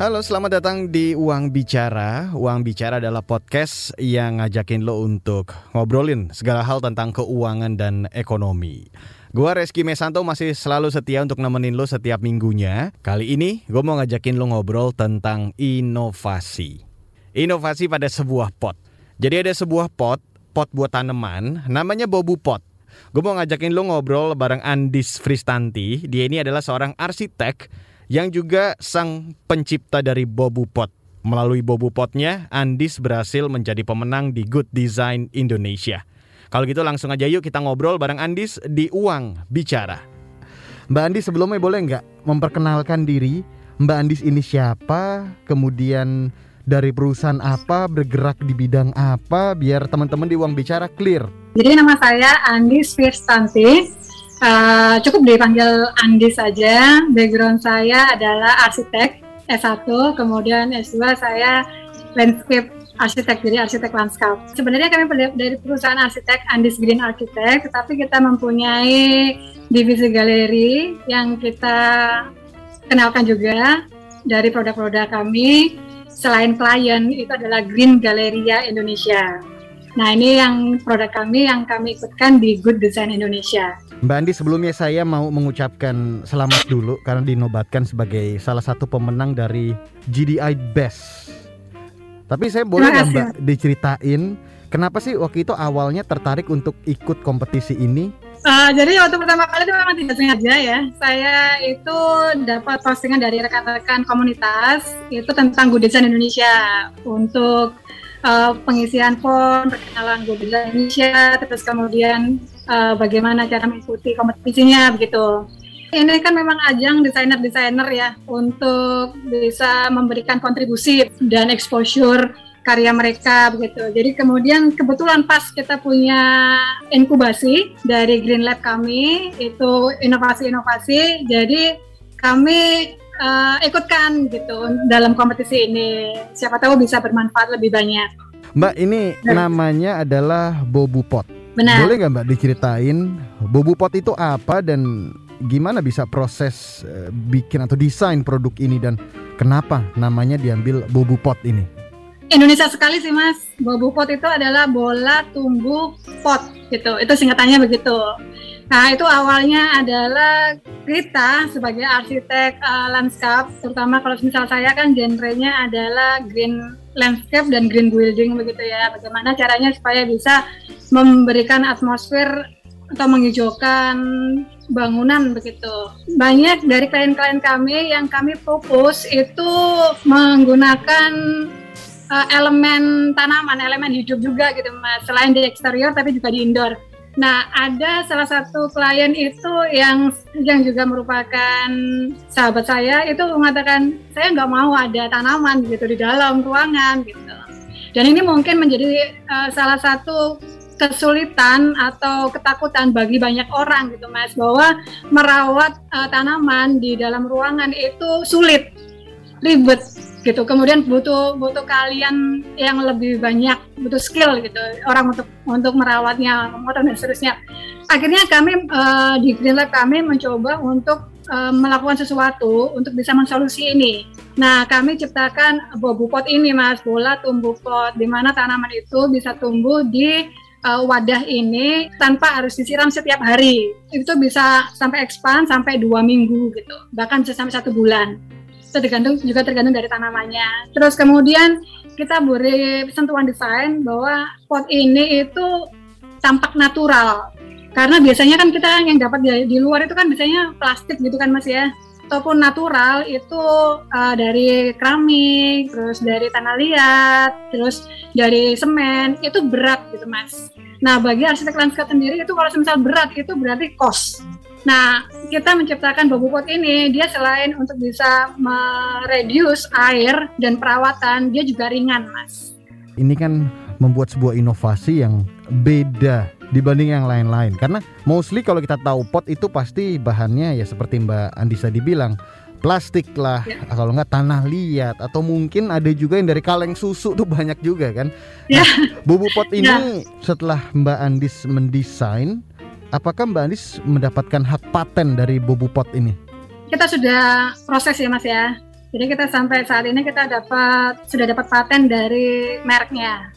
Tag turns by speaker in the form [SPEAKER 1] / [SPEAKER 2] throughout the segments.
[SPEAKER 1] Halo, selamat datang di Uang Bicara. Uang Bicara adalah podcast yang ngajakin lo untuk ngobrolin segala hal tentang keuangan dan ekonomi. Gua Reski Mesanto masih selalu setia untuk nemenin lo setiap minggunya. Kali ini gue mau ngajakin lo ngobrol tentang inovasi. Inovasi pada sebuah pot. Jadi ada sebuah pot, pot buat tanaman, namanya bobu pot. Gue mau ngajakin lo ngobrol bareng Andis Fristanti. Dia ini adalah seorang arsitek yang juga sang pencipta dari Bobu Pot. Melalui Bobu Potnya, Andis berhasil menjadi pemenang di Good Design Indonesia. Kalau gitu langsung aja yuk kita ngobrol bareng Andis di Uang Bicara.
[SPEAKER 2] Mbak Andis sebelumnya boleh nggak memperkenalkan diri? Mbak Andis ini siapa? Kemudian dari perusahaan apa, bergerak di bidang apa, biar teman-teman di Uang Bicara clear.
[SPEAKER 3] Jadi nama saya Andis Firstanti, Uh, cukup dipanggil Andi saja. Background saya adalah arsitek S1, kemudian S2 saya landscape arsitek, jadi arsitek lanskap. Sebenarnya kami dari perusahaan arsitek Andis Green Architect, tetapi kita mempunyai divisi galeri yang kita kenalkan juga dari produk-produk kami. Selain klien, itu adalah Green Galleria Indonesia. Nah ini yang produk kami yang kami ikutkan di Good Design Indonesia.
[SPEAKER 2] Mbak Andi sebelumnya saya mau mengucapkan selamat dulu karena dinobatkan sebagai salah satu pemenang dari GDI Best. Tapi saya boleh nggak Mbak diceritain kenapa sih waktu itu awalnya tertarik untuk ikut kompetisi ini?
[SPEAKER 3] Uh, jadi waktu pertama kali itu memang tidak sengaja ya. Saya itu dapat postingan dari rekan-rekan komunitas itu tentang Good Design Indonesia untuk uh, pengisian form, perkenalan Google Indonesia, terus kemudian uh, bagaimana cara mengikuti kompetisinya begitu. Ini kan memang ajang desainer-desainer ya untuk bisa memberikan kontribusi dan exposure karya mereka begitu. Jadi kemudian kebetulan pas kita punya inkubasi dari Green Lab kami itu inovasi-inovasi. Jadi kami uh, ikutkan gitu dalam kompetisi ini. Siapa tahu bisa bermanfaat lebih banyak.
[SPEAKER 2] Mbak, ini Benar. namanya adalah Bobu Pot.
[SPEAKER 3] Benar.
[SPEAKER 2] Boleh nggak Mbak diceritain Bobu Pot itu apa dan gimana bisa proses uh, bikin atau desain produk ini dan kenapa namanya diambil Bobu Pot ini?
[SPEAKER 3] Indonesia sekali sih Mas. Bobu Pot itu adalah bola tumbuh pot gitu. Itu singkatannya begitu. Nah, itu awalnya adalah kita sebagai arsitek uh, landscape, terutama kalau misal saya kan genrenya adalah green landscape dan green building begitu ya. Bagaimana caranya supaya bisa memberikan atmosfer atau menghijaukan bangunan begitu. Banyak dari klien-klien kami yang kami fokus itu menggunakan uh, elemen tanaman, elemen hidup juga gitu mas. Selain di eksterior tapi juga di indoor. Nah, ada salah satu klien itu yang yang juga merupakan sahabat saya itu mengatakan saya nggak mau ada tanaman gitu di dalam ruangan gitu. Dan ini mungkin menjadi uh, salah satu kesulitan atau ketakutan bagi banyak orang gitu mas bahwa merawat uh, tanaman di dalam ruangan itu sulit ribet gitu. Kemudian butuh butuh kalian yang lebih banyak butuh skill gitu. Orang untuk untuk merawatnya memotong dan seterusnya. Akhirnya kami uh, di Green kami mencoba untuk uh, melakukan sesuatu untuk bisa mensolusi ini. Nah kami ciptakan bobu pot ini mas. Bola tumbuh pot di mana tanaman itu bisa tumbuh di uh, wadah ini tanpa harus disiram setiap hari. Itu bisa sampai expand sampai dua minggu gitu. Bahkan bisa sampai satu bulan tergantung juga tergantung dari tanamannya. Terus kemudian kita beri sentuhan desain bahwa pot ini itu tampak natural. Karena biasanya kan kita yang dapat di, di luar itu kan biasanya plastik gitu kan Mas ya. Ataupun natural itu uh, dari keramik, terus dari tanah liat, terus dari semen, itu berat gitu Mas. Nah, bagi arsitek landscape sendiri itu kalau misal berat itu berarti cost Nah, kita menciptakan bobu pot ini, dia selain untuk bisa mereduce air dan perawatan, dia juga ringan, Mas.
[SPEAKER 2] Ini kan membuat sebuah inovasi yang beda dibanding yang lain-lain. Karena mostly kalau kita tahu pot itu pasti bahannya ya seperti Mbak Andisa dibilang, plastik lah, ya. kalau nggak tanah liat, atau mungkin ada juga yang dari kaleng susu tuh banyak juga kan. Ya. Nah, bubuk pot ini ya. setelah Mbak Andis mendesain, apakah Mbak Andis mendapatkan hak paten dari bobu pot ini?
[SPEAKER 3] Kita sudah proses ya Mas ya. Jadi kita sampai saat ini kita dapat sudah dapat paten dari mereknya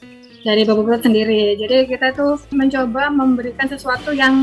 [SPEAKER 3] dari Bapak Put sendiri. Jadi kita tuh mencoba memberikan sesuatu yang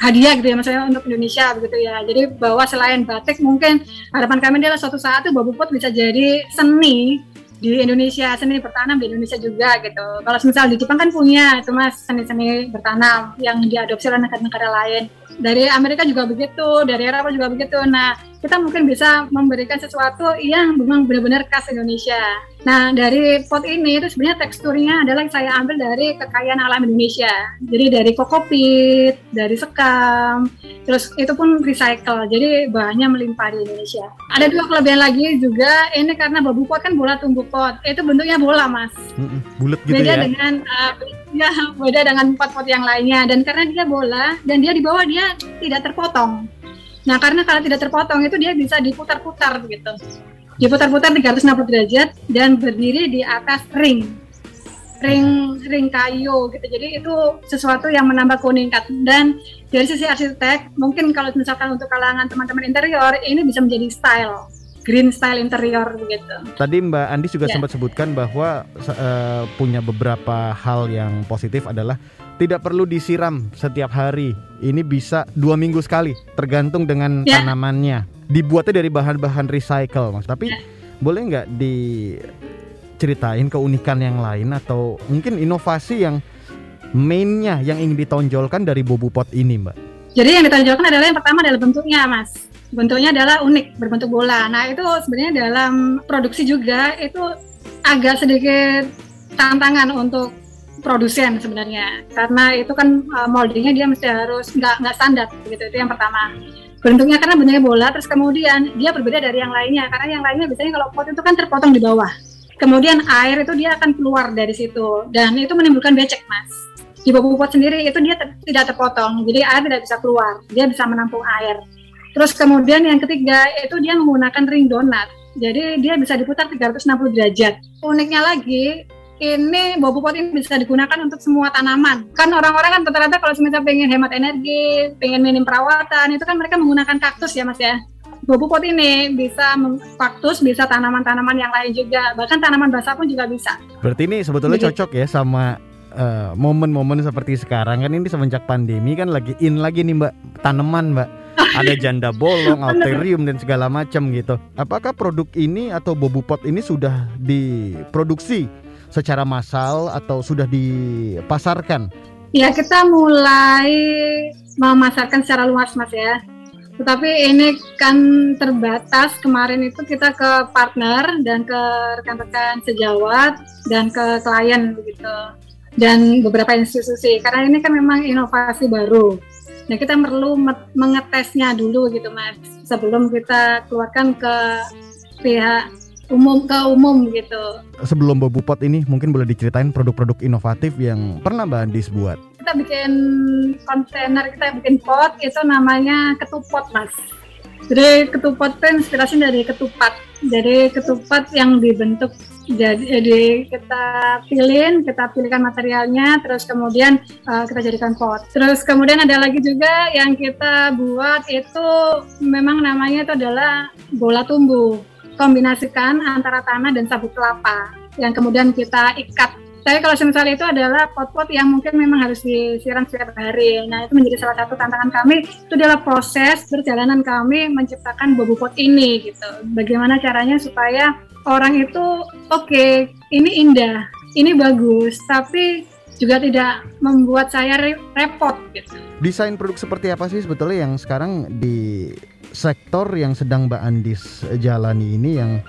[SPEAKER 3] hadiah gitu ya, maksudnya untuk Indonesia begitu ya. Jadi bahwa selain batik mungkin harapan kami adalah suatu saat tuh Bapak Put bisa jadi seni di Indonesia seni bertanam di Indonesia juga gitu. Kalau misal di Jepang kan punya itu mas seni-seni bertanam yang diadopsi oleh negara-negara lain. Dari Amerika juga begitu, dari Eropa juga begitu. Nah kita mungkin bisa memberikan sesuatu yang memang benar-benar khas Indonesia. Nah, dari pot ini itu sebenarnya teksturnya adalah saya ambil dari kekayaan alam Indonesia. Jadi dari kokopit, dari sekam, terus itu pun recycle. Jadi bahannya melimpah di Indonesia. Ada dua kelebihan lagi juga, ini karena babu pot kan bola tumbuh pot. Itu bentuknya bola, Mas.
[SPEAKER 2] Bulat gitu
[SPEAKER 3] beda
[SPEAKER 2] ya.
[SPEAKER 3] dengan uh, ya, beda dengan pot-pot yang lainnya dan karena dia bola dan dia di bawah dia tidak terpotong. Nah, karena kalau tidak terpotong itu dia bisa diputar-putar gitu. Diputar-putar 360 derajat dan berdiri di atas ring. Ring ring kayu gitu. Jadi itu sesuatu yang menambah keunikan dan dari sisi arsitek mungkin kalau misalkan untuk kalangan teman-teman interior ini bisa menjadi style green style interior begitu.
[SPEAKER 2] Tadi Mbak Andi juga
[SPEAKER 3] Ya.
[SPEAKER 2] sempat sebutkan bahwa eh, punya beberapa hal yang positif adalah tidak perlu disiram setiap hari. Ini bisa dua minggu sekali, tergantung dengan
[SPEAKER 3] Ya.
[SPEAKER 2] tanamannya. Dibuatnya dari bahan-bahan recycle, mas. Tapi
[SPEAKER 3] Ya.
[SPEAKER 2] boleh nggak diceritain keunikan yang lain atau mungkin inovasi yang mainnya yang ingin ditonjolkan dari bobu pot ini, Mbak?
[SPEAKER 3] Jadi yang ditonjolkan adalah yang pertama adalah bentuknya, Mas. Bentuknya adalah unik, berbentuk bola. Nah, itu sebenarnya dalam produksi juga itu agak sedikit tantangan untuk produsen sebenarnya. Karena itu kan uh, moldingnya dia mesti harus nggak nggak standar gitu. Itu yang pertama. Bentuknya karena bentuknya bola, terus kemudian dia berbeda dari yang lainnya. Karena yang lainnya biasanya kalau pot itu kan terpotong di bawah. Kemudian air itu dia akan keluar dari situ dan itu menimbulkan becek, Mas di bambu pot sendiri itu dia ter- tidak terpotong, jadi air tidak bisa keluar, dia bisa menampung air. Terus kemudian yang ketiga itu dia menggunakan ring donat, jadi dia bisa diputar 360 derajat. Uniknya lagi, ini bambu pot ini bisa digunakan untuk semua tanaman. Kan orang-orang kan rata-rata kalau misalnya pengen hemat energi, pengen minim perawatan, itu kan mereka menggunakan kaktus ya mas ya. Bambu pot ini bisa kaktus, bisa tanaman-tanaman yang lain juga, bahkan tanaman basah pun juga bisa.
[SPEAKER 2] Berarti ini sebetulnya
[SPEAKER 3] Jadi-
[SPEAKER 2] cocok ya sama eh, momen-momen seperti sekarang kan ini semenjak pandemi kan lagi in lagi nih Mbak tanaman Mbak. Ada janda bolong, alterium dan segala macam gitu. Apakah produk ini atau bobu pot ini sudah diproduksi secara massal atau sudah dipasarkan?
[SPEAKER 3] Ya kita mulai memasarkan secara luas mas ya. Tetapi ini kan terbatas. Kemarin itu kita ke partner dan ke rekan-rekan sejawat dan ke klien begitu dan beberapa institusi. Karena ini kan memang inovasi baru. Nah kita perlu me- mengetesnya dulu gitu mas sebelum kita keluarkan ke pihak umum ke umum gitu.
[SPEAKER 2] Sebelum bobu pot ini mungkin boleh diceritain produk-produk inovatif yang pernah Mbak Andis buat.
[SPEAKER 3] kita bikin kontainer kita bikin pot itu namanya ketupot mas jadi ketupot itu inspirasi dari ketupat jadi ketupat yang dibentuk jadi, jadi kita pilih kita pilihkan materialnya terus kemudian uh, kita jadikan pot terus kemudian ada lagi juga yang kita buat itu memang namanya itu adalah bola tumbuh kombinasikan antara tanah dan sabut kelapa yang kemudian kita ikat tapi kalau misalnya itu adalah pot-pot yang mungkin memang harus disiram setiap hari. Nah itu menjadi salah satu tantangan kami. Itu adalah proses perjalanan kami menciptakan bobu pot ini gitu. Bagaimana caranya supaya orang itu oke, ini indah, ini bagus, tapi juga tidak membuat saya re- repot gitu.
[SPEAKER 2] Desain produk seperti apa sih sebetulnya yang sekarang di sektor yang sedang Mbak Andis jalani ini yang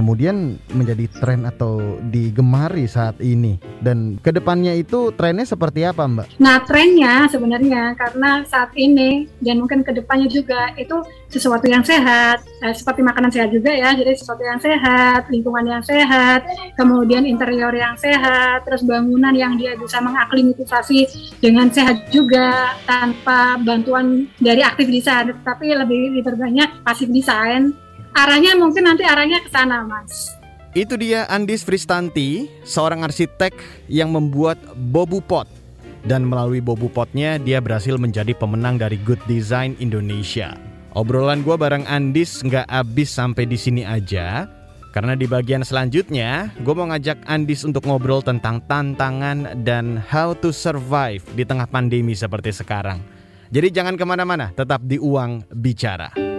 [SPEAKER 2] kemudian menjadi tren atau digemari saat ini dan ke depannya itu trennya seperti apa Mbak?
[SPEAKER 3] Nah, trennya sebenarnya karena saat ini dan mungkin ke depannya juga itu sesuatu yang sehat, eh, seperti makanan sehat juga ya. Jadi sesuatu yang sehat, lingkungan yang sehat, kemudian interior yang sehat, terus bangunan yang dia bisa mengaklimatisasi dengan sehat juga tanpa bantuan dari aktif desain, tapi lebih diperbanyak pasif desain. Arahnya mungkin nanti arahnya ke sana, Mas.
[SPEAKER 1] Itu dia Andis Fristanti, seorang arsitek yang membuat Bobu Pot. Dan melalui Bobu Potnya dia berhasil menjadi pemenang dari Good Design Indonesia. Obrolan gue bareng Andis nggak habis sampai di sini aja. Karena di bagian selanjutnya, gue mau ngajak Andis untuk ngobrol tentang tantangan dan how to survive di tengah pandemi seperti sekarang. Jadi jangan ke mana-mana, tetap di Uang Bicara.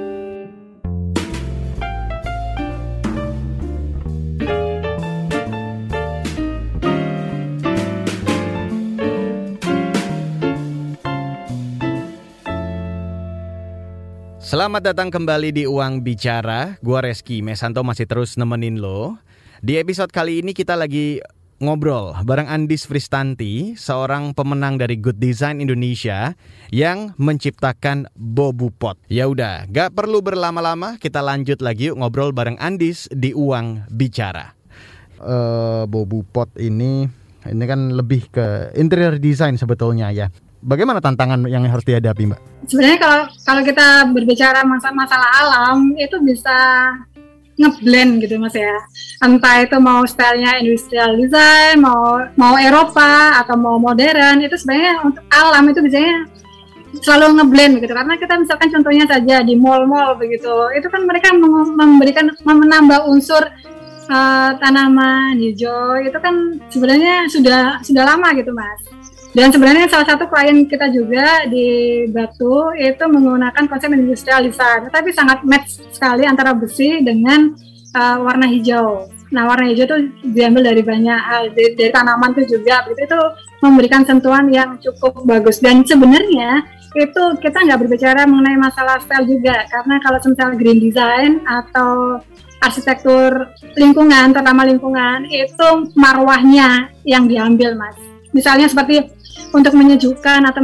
[SPEAKER 1] Selamat datang kembali di Uang Bicara. Gua Reski Mesanto masih terus nemenin lo. Di episode kali ini kita lagi ngobrol bareng Andis Fristanti, seorang pemenang dari Good Design Indonesia yang menciptakan Bobu Pot. Ya udah, gak perlu berlama-lama, kita lanjut lagi yuk ngobrol bareng Andis di Uang Bicara.
[SPEAKER 2] Uh, Bobu Pot ini ini kan lebih ke interior design sebetulnya ya. Bagaimana tantangan yang harus dihadapi, Mbak?
[SPEAKER 3] sebenarnya kalau kalau kita berbicara masalah masalah alam itu bisa ngeblend gitu mas ya. Entah itu mau stylenya industrial design mau mau Eropa atau mau modern itu sebenarnya untuk alam itu biasanya selalu ngeblend gitu. Karena kita misalkan contohnya saja di mall-mall begitu itu kan mereka memberikan menambah unsur uh, tanaman hijau itu kan sebenarnya sudah sudah lama gitu mas dan sebenarnya salah satu klien kita juga di Batu itu menggunakan konsep industrial design, tapi sangat match sekali antara besi dengan uh, warna hijau. Nah, warna hijau itu diambil dari banyak hal, dari, dari tanaman itu juga, begitu itu memberikan sentuhan yang cukup bagus. Dan sebenarnya itu kita nggak berbicara mengenai masalah style juga, karena kalau misalnya green design atau arsitektur lingkungan, terutama lingkungan, itu marwahnya yang diambil, mas. Misalnya seperti untuk menyejukkan atau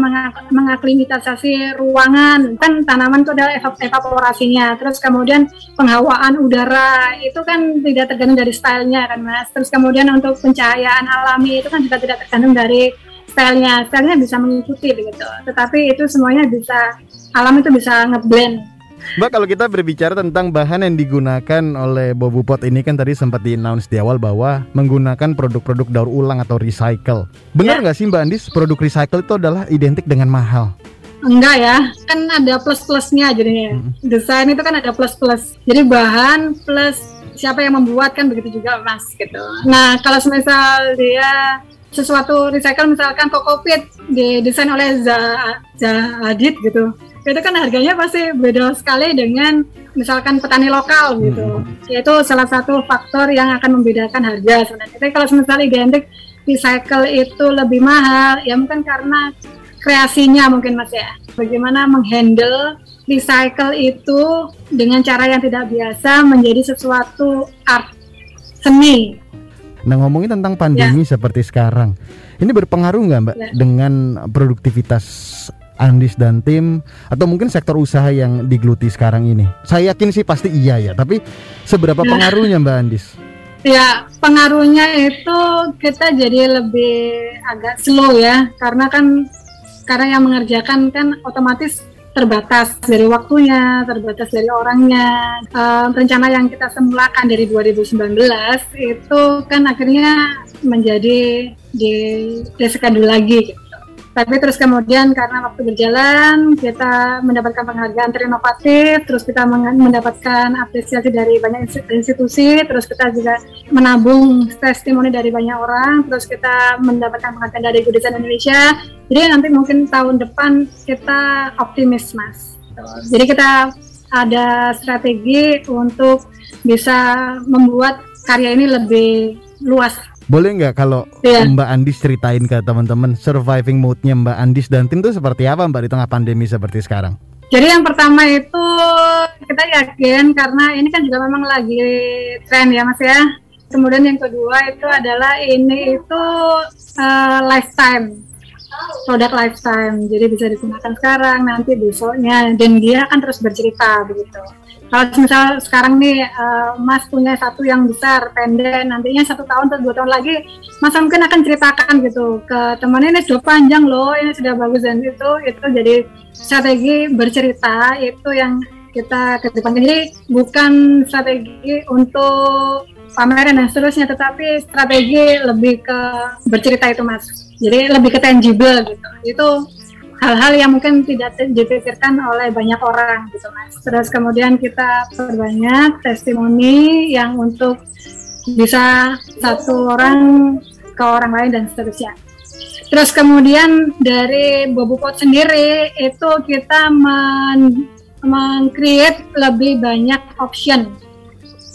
[SPEAKER 3] mengaklimatisasi ruangan kan tanaman itu adalah evaporasinya. Terus kemudian penghawaan udara itu kan tidak tergantung dari stylenya kan mas. Terus kemudian untuk pencahayaan alami itu kan juga tidak tergantung dari stylenya. Stylenya bisa mengikuti begitu. Tetapi itu semuanya bisa alam itu bisa ngeblend
[SPEAKER 2] Mbak kalau kita berbicara tentang bahan yang digunakan oleh Bobu Pot ini kan tadi sempat di announce di awal bahwa menggunakan produk-produk daur ulang atau recycle. Benar ya. nggak ya. sih Mbak Andis produk recycle itu adalah identik dengan mahal?
[SPEAKER 3] Enggak ya, kan ada plus-plusnya jadinya. Hmm. Desain itu kan ada plus-plus. Jadi bahan plus siapa yang membuat kan begitu juga mas gitu. Nah kalau misal dia sesuatu recycle misalkan kokopit didesain oleh Zahadid gitu itu kan harganya pasti beda sekali dengan misalkan petani lokal gitu. Hmm. Yaitu salah satu faktor yang akan membedakan harga sebenarnya. Tapi kalau misalnya identik recycle itu lebih mahal, ya mungkin karena kreasinya mungkin mas ya. Bagaimana menghandle recycle itu dengan cara yang tidak biasa menjadi sesuatu art seni.
[SPEAKER 2] Nah ngomongin tentang pandemi ya. seperti sekarang, ini berpengaruh nggak mbak ya. dengan produktivitas Andis dan tim atau mungkin sektor usaha yang digeluti sekarang ini? Saya yakin sih pasti iya ya, tapi seberapa ya. pengaruhnya Mbak Andis?
[SPEAKER 3] Ya, pengaruhnya itu kita jadi lebih agak slow ya, karena kan karena yang mengerjakan kan otomatis terbatas dari waktunya, terbatas dari orangnya. Um, rencana yang kita semulakan dari 2019 itu kan akhirnya menjadi di reschedule lagi. Tapi terus kemudian karena waktu berjalan kita mendapatkan penghargaan terinovatif terus kita mendapatkan apresiasi dari banyak institusi terus kita juga menabung testimoni dari banyak orang terus kita mendapatkan penghargaan dari Good Design Indonesia. Jadi nanti mungkin tahun depan kita optimis mas. Jadi kita ada strategi untuk bisa membuat karya ini lebih luas
[SPEAKER 2] boleh nggak kalau yeah. Mbak Andis ceritain ke teman-teman surviving mode-nya Mbak Andis dan tim itu seperti apa Mbak di tengah pandemi seperti sekarang?
[SPEAKER 3] Jadi yang pertama itu kita yakin karena ini kan juga memang lagi tren ya Mas ya. Kemudian yang kedua itu adalah ini itu uh, lifetime produk lifetime. Jadi bisa digunakan sekarang, nanti besoknya dan dia akan terus bercerita begitu kalau misal sekarang nih uh, Mas punya satu yang besar pendek nantinya satu tahun atau dua tahun lagi Mas mungkin akan ceritakan gitu ke temannya ini sudah panjang loh ini sudah bagus dan itu itu jadi strategi bercerita itu yang kita kedepankan jadi bukan strategi untuk pameran dan seterusnya tetapi strategi lebih ke bercerita itu Mas. Jadi lebih ke tangible gitu. Itu hal-hal yang mungkin tidak dipikirkan oleh banyak orang gitu mas. Terus kemudian kita perbanyak testimoni yang untuk bisa satu orang ke orang lain dan seterusnya. Terus kemudian dari Bobupot sendiri itu kita men meng-create lebih banyak option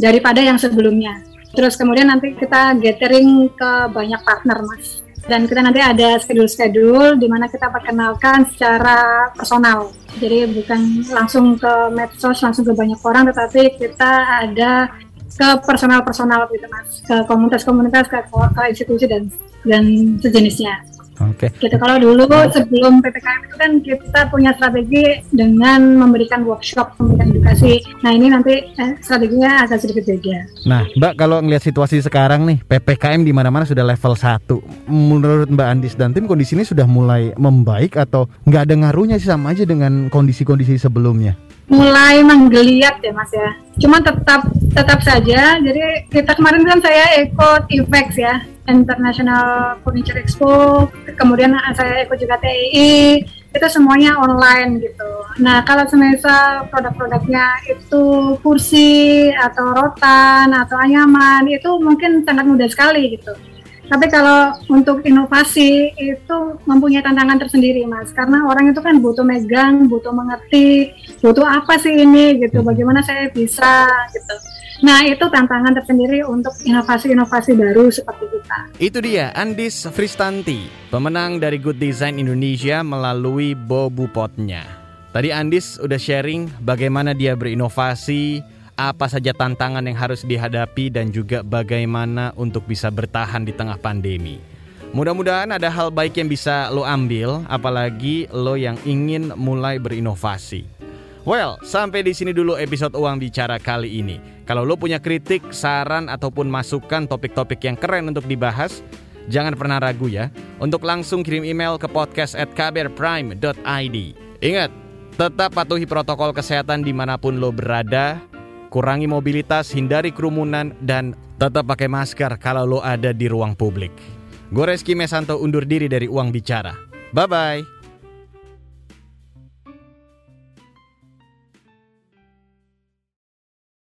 [SPEAKER 3] daripada yang sebelumnya. Terus kemudian nanti kita gathering ke banyak partner, Mas. Dan kita nanti ada schedule-schedule di mana kita perkenalkan secara personal. Jadi bukan langsung ke medsos, langsung ke banyak orang, tetapi kita ada ke personal-personal gitu, Mas. Ke komunitas-komunitas, ke, ke institusi dan dan sejenisnya. Oke. Okay. Gitu. Kalau dulu sebelum ppkm itu kan kita punya strategi dengan memberikan workshop, memberikan edukasi. Nah ini nanti eh, strateginya agak sedikit beda.
[SPEAKER 4] Nah, Mbak kalau ngelihat situasi sekarang nih, ppkm di mana-mana sudah level 1. Menurut Mbak Andis dan tim kondisi ini sudah mulai membaik atau nggak ada ngaruhnya sih sama aja dengan kondisi-kondisi sebelumnya?
[SPEAKER 3] mulai menggeliat ya mas ya. Cuma tetap tetap saja. Jadi kita kemarin kan saya ikut IFEX ya, International Furniture Expo. Kemudian saya ikut juga TII. Itu semuanya online gitu. Nah kalau semisal produk-produknya itu kursi atau rotan atau anyaman itu mungkin sangat mudah sekali gitu tapi kalau untuk inovasi itu mempunyai tantangan tersendiri, Mas. Karena orang itu kan butuh megang, butuh mengerti, butuh apa sih ini gitu. Hmm. Bagaimana saya bisa gitu. Nah, itu tantangan tersendiri untuk inovasi-inovasi baru seperti kita.
[SPEAKER 2] Itu dia Andis Fristanti, pemenang dari Good Design Indonesia melalui Bobu Potnya. Tadi Andis udah sharing bagaimana dia berinovasi, apa saja tantangan yang harus dihadapi dan juga bagaimana untuk bisa bertahan di tengah pandemi. Mudah-mudahan ada hal baik yang bisa lo ambil, apalagi lo yang ingin mulai berinovasi. Well, sampai di sini dulu episode Uang Bicara kali ini. Kalau lo punya kritik, saran, ataupun masukan topik-topik yang keren untuk dibahas, jangan pernah ragu ya untuk langsung kirim email ke podcast at kbrprime.id. Ingat, tetap patuhi protokol kesehatan di mana pun lo berada, kurangi mobilitas, hindari kerumunan, dan tetap pakai masker kalau lo ada di ruang publik. Gue Reski Mesanto undur diri dari Uang Bicara. Bye-bye.